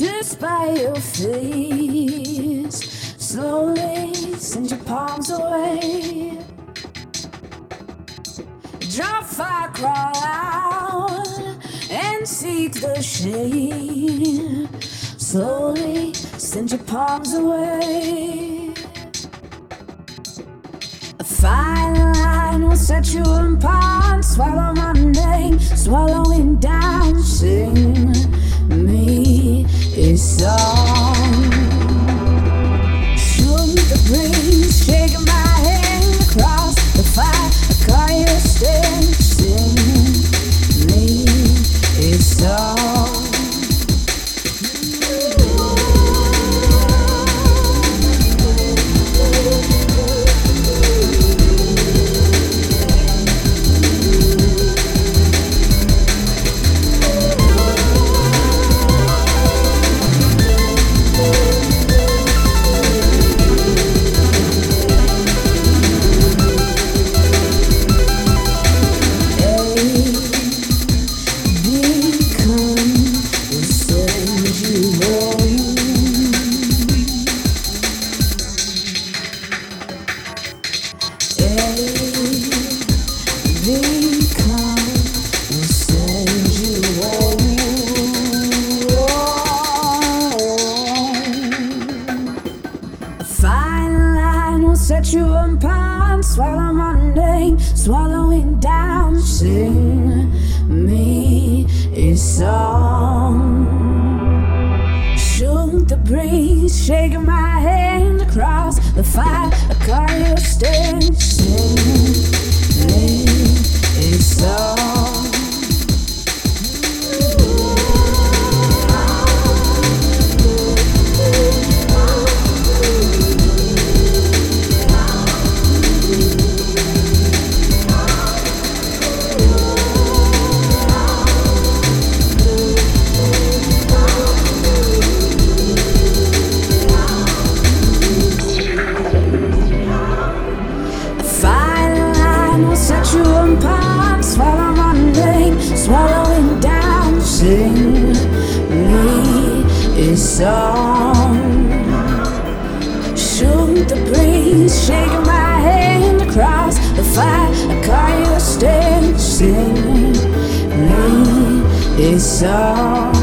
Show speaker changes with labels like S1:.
S1: to spy your face. Slowly send your palms away. Drop fire, crawl out and seek the shade. Slowly send your palms away. A fine line will set you apart. Swallow my name, swallowing down. Sing me a you apart. Swallow my name, swallowing down. Sing a song. Shoot the breeze, shaking my hand across the fire. I call you a stand. Sing me a song.